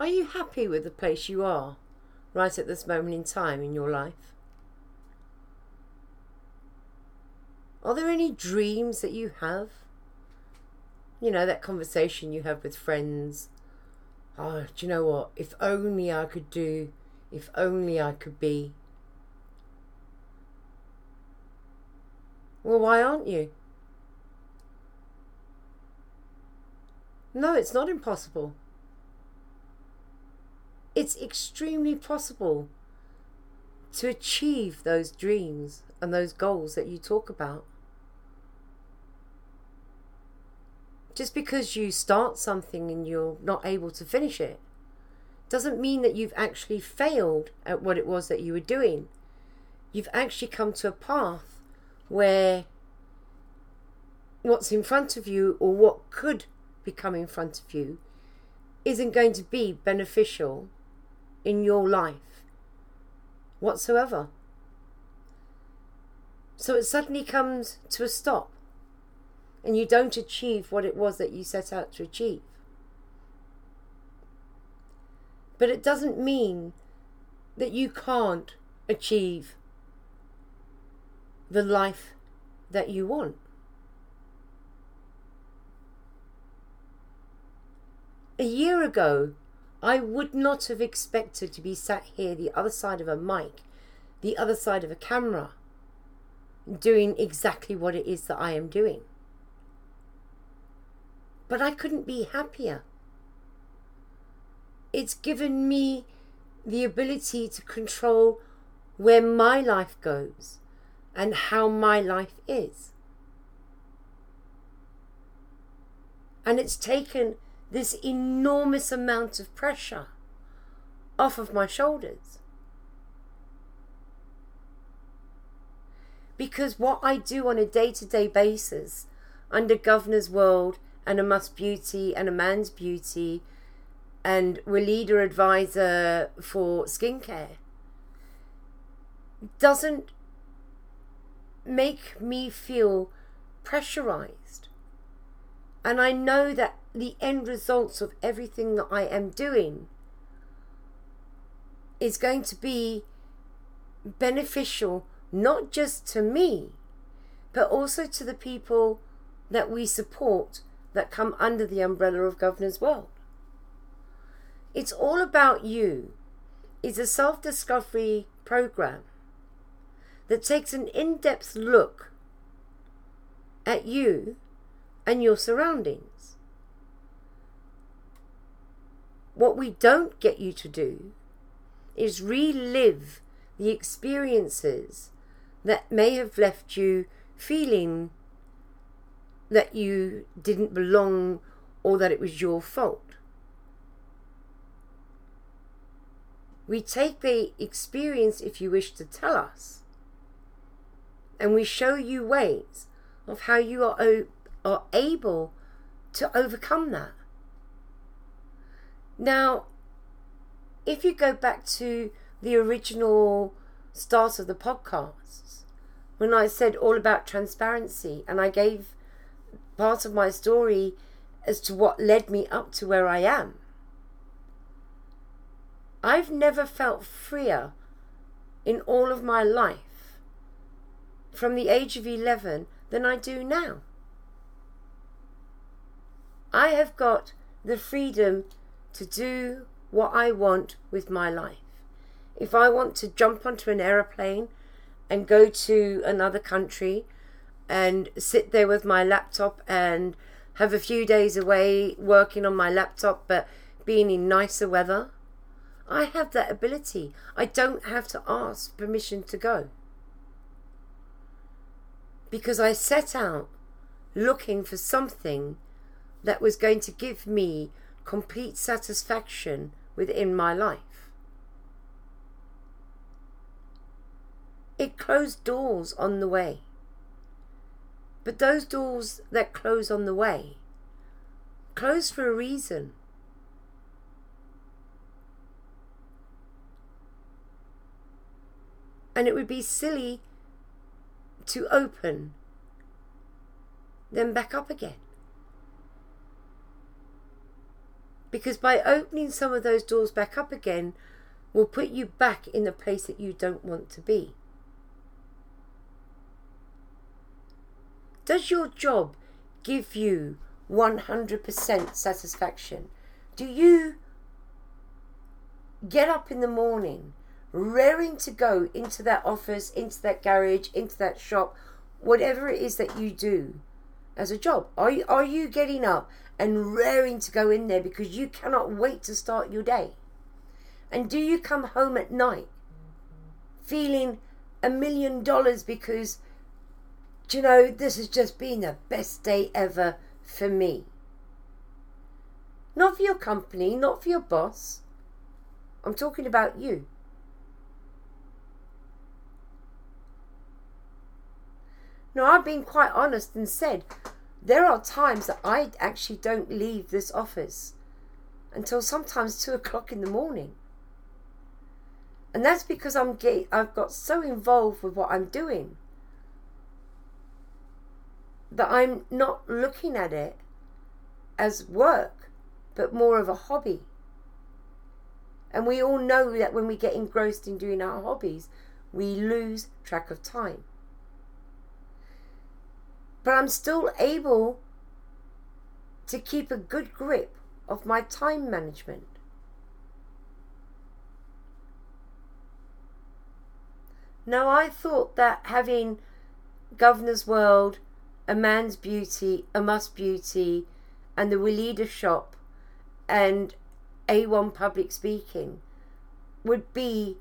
Are you happy with the place you are right at this moment in time in your life? Are there any dreams that you have? You know, that conversation you have with friends. Oh, do you know what? If only I could do, if only I could be. Well, why aren't you? No, it's not impossible. It's extremely possible to achieve those dreams and those goals that you talk about. Just because you start something and you're not able to finish it doesn't mean that you've actually failed at what it was that you were doing. You've actually come to a path where what's in front of you or what could become in front of you isn't going to be beneficial in your life whatsoever. So it suddenly comes to a stop and you don't achieve what it was that you set out to achieve. But it doesn't mean that you can't achieve the life that you want. A year ago, I would not have expected to be sat here, the other side of a mic, the other side of a camera, doing exactly what it is that I am doing. But I couldn't be happier. It's given me the ability to control where my life goes and how my life is. And it's taken this enormous amount of pressure off of my shoulders. Because what I do on a day to day basis under Governor's World and a Must Beauty and a Man's Beauty and we're leader advisor for skincare doesn't make me feel pressurized. And I know that the end results of everything that I am doing is going to be beneficial not just to me, but also to the people that we support that come under the umbrella of Governor's World. It's all about you. It's a self discovery program that takes an in depth look at you and your surroundings. What we don't get you to do is relive the experiences that may have left you feeling that you didn't belong or that it was your fault. We take the experience, if you wish to tell us, and we show you ways of how you are, are able to overcome that. Now, if you go back to the original start of the podcasts, when I said all about transparency and I gave part of my story as to what led me up to where I am, I've never felt freer in all of my life from the age of 11 than I do now. I have got the freedom to do what I want with my life. If I want to jump onto an aeroplane and go to another country and sit there with my laptop and have a few days away working on my laptop but being in nicer weather, I have that ability. I don't have to ask permission to go. Because I set out looking for something that was going to give me complete satisfaction within my life. It closed doors on the way. But those doors that close on the way close for a reason. And it would be silly to open them back up again. Because by opening some of those doors back up again, will put you back in the place that you don't want to be. Does your job give you 100% satisfaction? Do you get up in the morning raring to go into that office, into that garage, into that shop, whatever it is that you do as a job? Are you, are you getting up and raring to go in there because you cannot wait to start your day? And do you come home at night feeling a million dollars because, you know, this has just been the best day ever for me? Not for your company, not for your boss. I'm talking about you. Now, I've been quite honest and said there are times that I actually don't leave this office until sometimes two o'clock in the morning. And that's because I'm get, I've got so involved with what I'm doing that I'm not looking at it as work, but more of a hobby. And we all know that when we get engrossed in doing our hobbies, we lose track of time. But I'm still able to keep a good grip of my time management. Now, I thought that having Governor's World, A Man's Beauty, A Must Beauty, and the Willida Shop, and A1 Public Speaking would be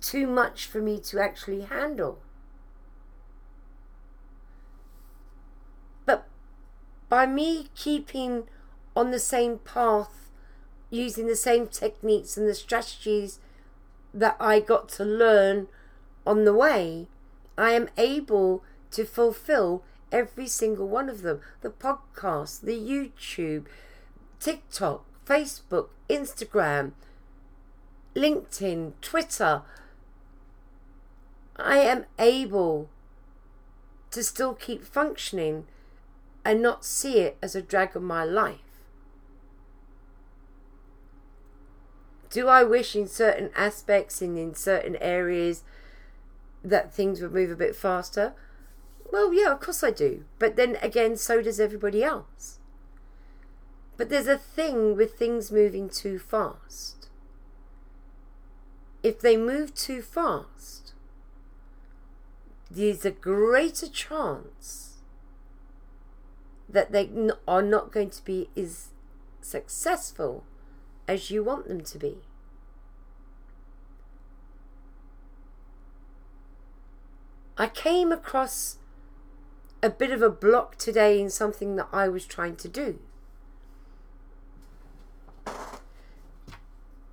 too much for me to actually handle. By me keeping on the same path, using the same techniques and the strategies that I got to learn on the way, I am able to fulfill every single one of them the podcast, the YouTube, TikTok, Facebook, Instagram, LinkedIn, Twitter. I am able to still keep functioning and not see it as a drag on my life. Do I wish in certain aspects and in certain areas that things would move a bit faster? Well, yeah, of course I do. But then again, so does everybody else. But there's a thing with things moving too fast. If they move too fast, there's a greater chance that they are not going to be as successful as you want them to be. I came across a bit of a block today in something that I was trying to do.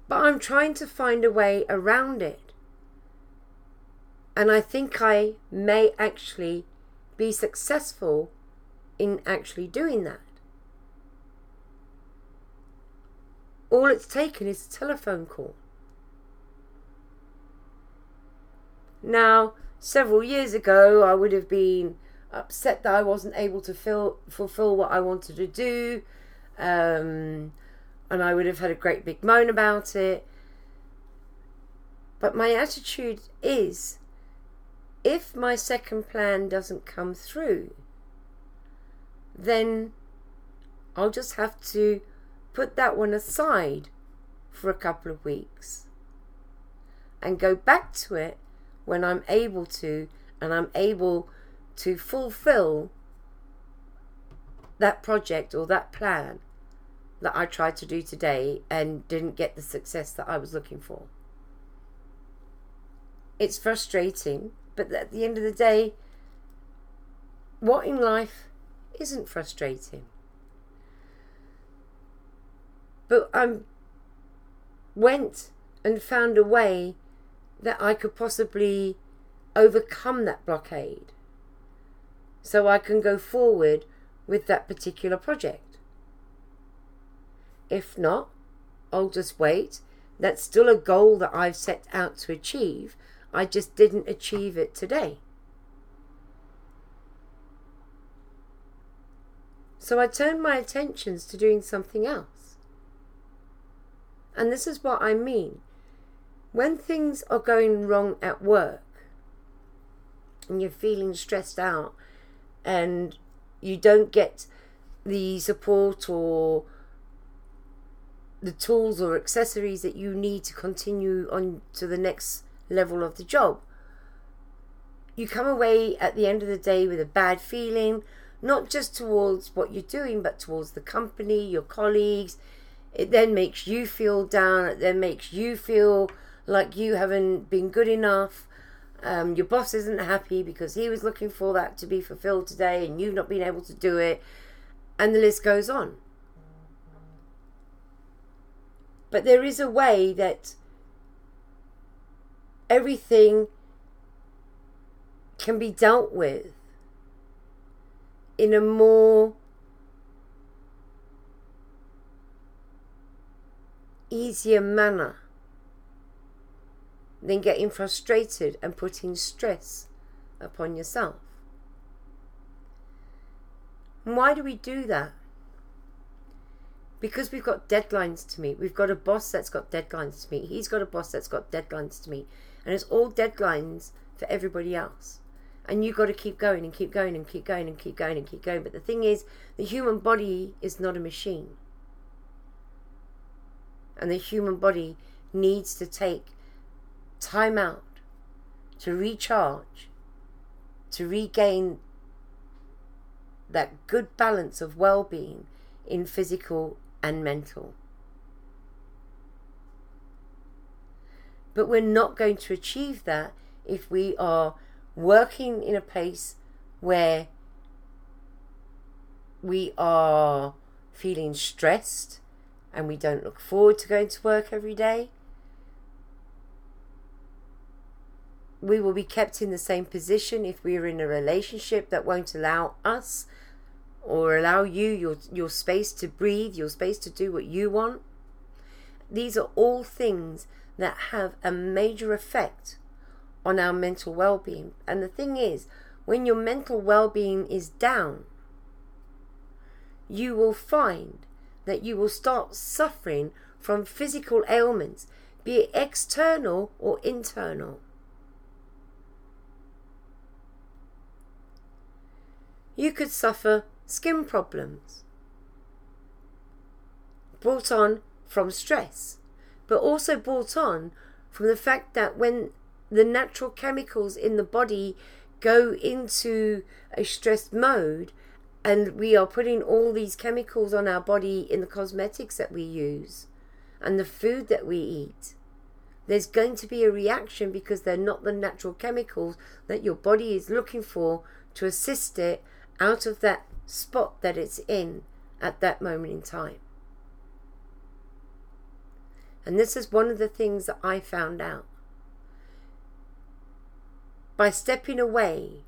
But I'm trying to find a way around it. And I think I may actually be successful in actually doing that. All it's taken is a telephone call. Now, several years ago, I would have been upset that I wasn't able to fill, fulfill what I wanted to do. Um, and I would have had a great big moan about it. But my attitude is if my second plan doesn't come through, then I'll just have to put that one aside for a couple of weeks and go back to it when I'm able to and I'm able to fulfill that project or that plan that I tried to do today and didn't get the success that I was looking for. It's frustrating, but at the end of the day, what in life isn't frustrating? But I went and found a way that I could possibly overcome that blockade so I can go forward with that particular project. If not, I'll just wait. That's still a goal that I've set out to achieve. I just didn't achieve it today. So I turned my attentions to doing something else. And this is what I mean. When things are going wrong at work and you're feeling stressed out and you don't get the support or the tools or accessories that you need to continue on to the next level of the job. You come away at the end of the day with a bad feeling, not just towards what you're doing, but towards the company, your colleagues. It then makes you feel down, it then makes you feel like you haven't been good enough. Um, your boss isn't happy because he was looking for that to be fulfilled today and you've not been able to do it. And the list goes on. But there is a way that everything can be dealt with in a more easier manner than getting frustrated and putting stress upon yourself. And why do we do that? Because we've got deadlines to meet. We've got a boss that's got deadlines to meet. He's got a boss that's got deadlines to meet. And it's all deadlines for everybody else. And you've got to keep going and keep going and keep going and keep going and keep going. But the thing is, the human body is not a machine. And the human body needs to take time out to recharge, to regain that good balance of well being in physical and mental. But we're not going to achieve that if we are working in a place where we are feeling stressed and we don't look forward to going to work every day we will be kept in the same position if we are in a relationship that won't allow us or allow you your your space to breathe, your space to do what you want. These are all things that have a major effect on our mental well-being. And the thing is, when your mental well-being is down, you will find that you will start suffering from physical ailments, be it external or internal. you could suffer skin problems brought on from stress, but also brought on from the fact that when the natural chemicals in the body go into a stressed mode and we are putting all these chemicals on our body in the cosmetics that we use and the food that we eat there's going to be a reaction because they're not the natural chemicals that your body is looking for to assist it out of that spot that it's in at that moment in time. And this is one of the things that I found out. By stepping away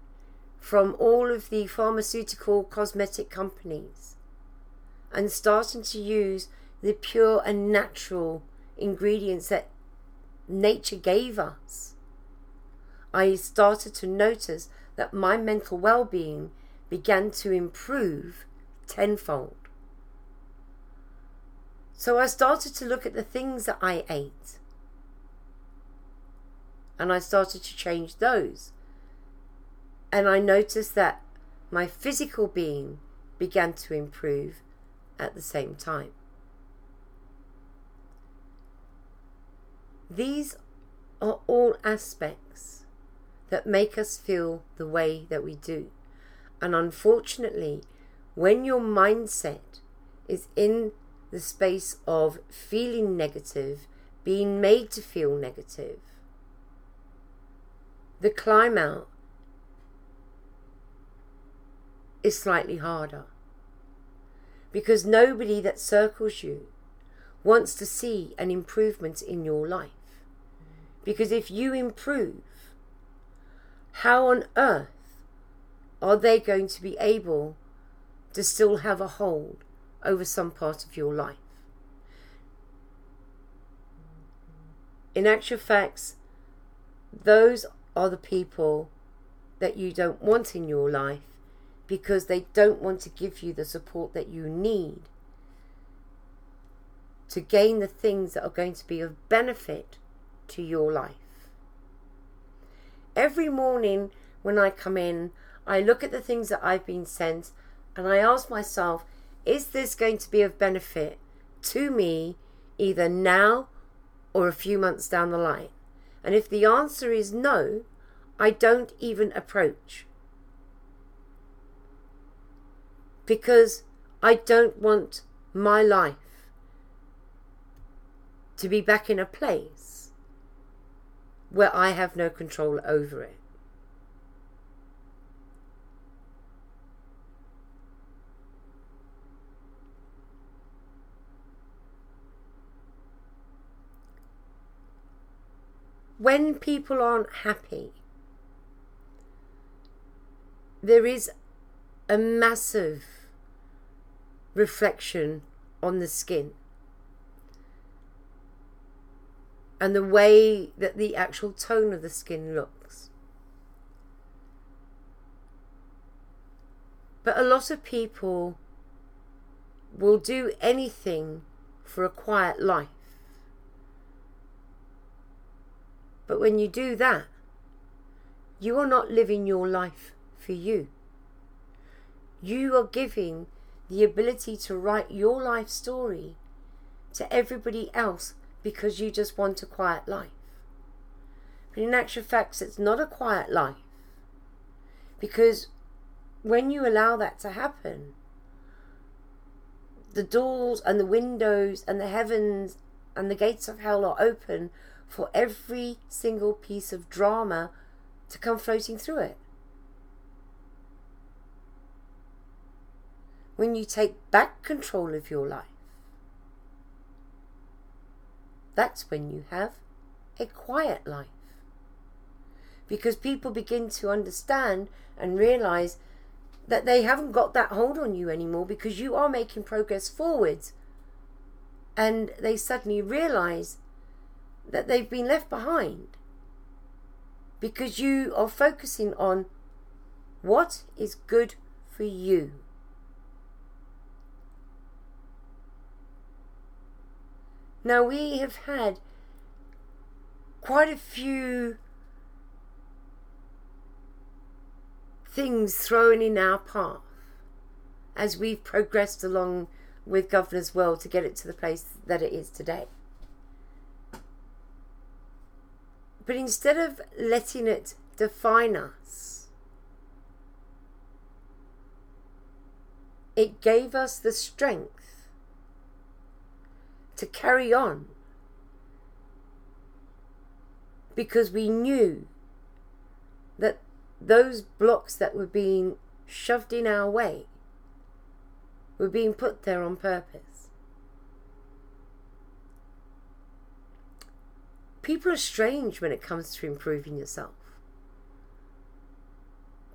from all of the pharmaceutical cosmetic companies and starting to use the pure and natural ingredients that nature gave us, I started to notice that my mental well being began to improve tenfold. So I started to look at the things that I ate. And I started to change those. And I noticed that my physical being began to improve at the same time. These are all aspects that make us feel the way that we do. And unfortunately, when your mindset is in the space of feeling negative, being made to feel negative, the climb out is slightly harder. Because nobody that circles you wants to see an improvement in your life. Because if you improve, how on earth are they going to be able to still have a hold over some part of your life? In actual facts, those are the people that you don't want in your life because they don't want to give you the support that you need to gain the things that are going to be of benefit to your life. Every morning when I come in, I look at the things that I've been sent and I ask myself, is this going to be of benefit to me either now or a few months down the line? And if the answer is no, I don't even approach. Because I don't want my life to be back in a place where I have no control over it. When people aren't happy, there is a massive reflection on the skin. And the way that the actual tone of the skin looks. But a lot of people will do anything for a quiet life. But when you do that, you are not living your life for you. You are giving the ability to write your life story to everybody else because you just want a quiet life. But in actual fact, it's not a quiet life. Because when you allow that to happen, the doors and the windows and the heavens and the gates of hell are open for every single piece of drama to come floating through it. when you take back control of your life. That's when you have a quiet life. Because people begin to understand and realize that they haven't got that hold on you anymore because you are making progress forwards. And they suddenly realize that they've been left behind because you are focusing on what is good for you. Now, we have had quite a few things thrown in our path as we've progressed along with Governor's World to get it to the place that it is today. But instead of letting it define us, it gave us the strength to carry on because we knew that those blocks that were being shoved in our way were being put there on purpose. People are strange when it comes to improving yourself.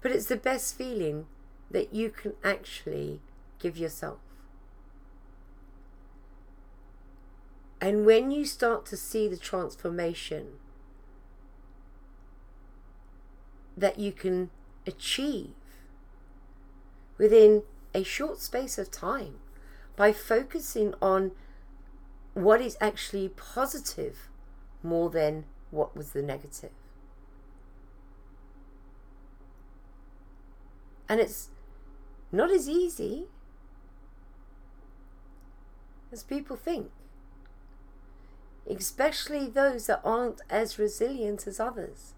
But it's the best feeling that you can actually give yourself. And when you start to see the transformation that you can achieve within a short space of time by focusing on what is actually positive more than what was the negative. And it's not as easy as people think especially those that aren't as resilient as others.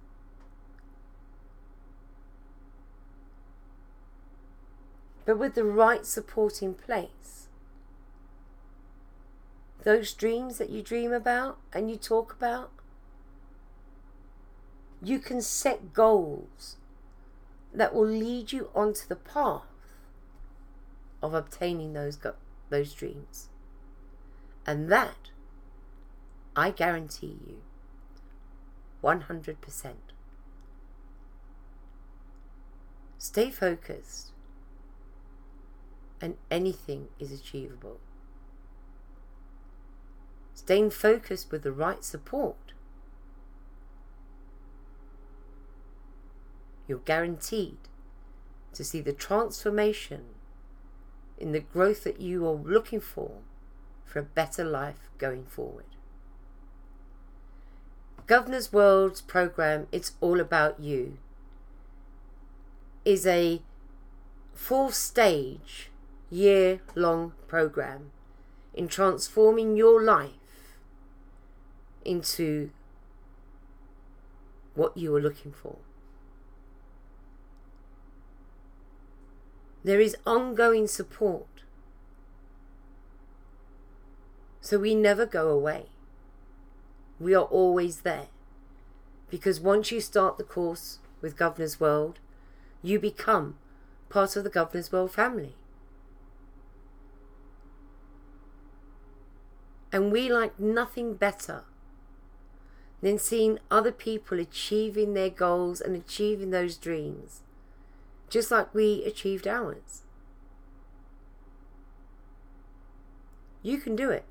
But with the right support in place, those dreams that you dream about and you talk about, you can set goals that will lead you onto the path of obtaining those go- those dreams. And that I guarantee you 100%. Stay focused, and anything is achievable. Staying focused with the right support, you're guaranteed to see the transformation in the growth that you are looking for for a better life going forward. Governor's World's program, It's All About You, is a full stage, year long program in transforming your life into what you are looking for. There is ongoing support. So we never go away. We are always there. Because once you start the course with Governor's World, you become part of the Governor's World family. And we like nothing better than seeing other people achieving their goals and achieving those dreams, just like we achieved ours. You can do it.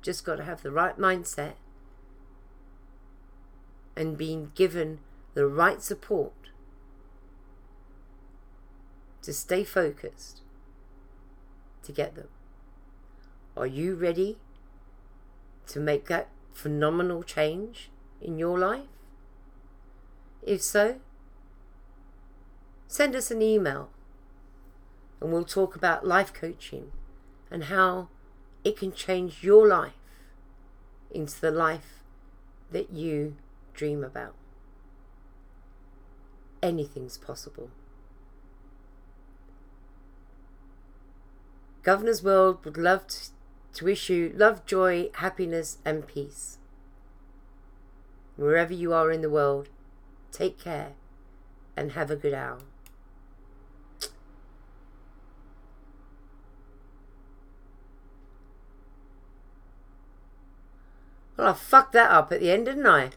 Just got to have the right mindset and being given the right support to stay focused to get them. Are you ready to make that phenomenal change in your life? If so, send us an email and we'll talk about life coaching and how it can change your life into the life that you dream about. Anything's possible. Governor's World would love to, to wish you love, joy, happiness, and peace. Wherever you are in the world, take care and have a good hour. Well, I fucked that up at the end, didn't I?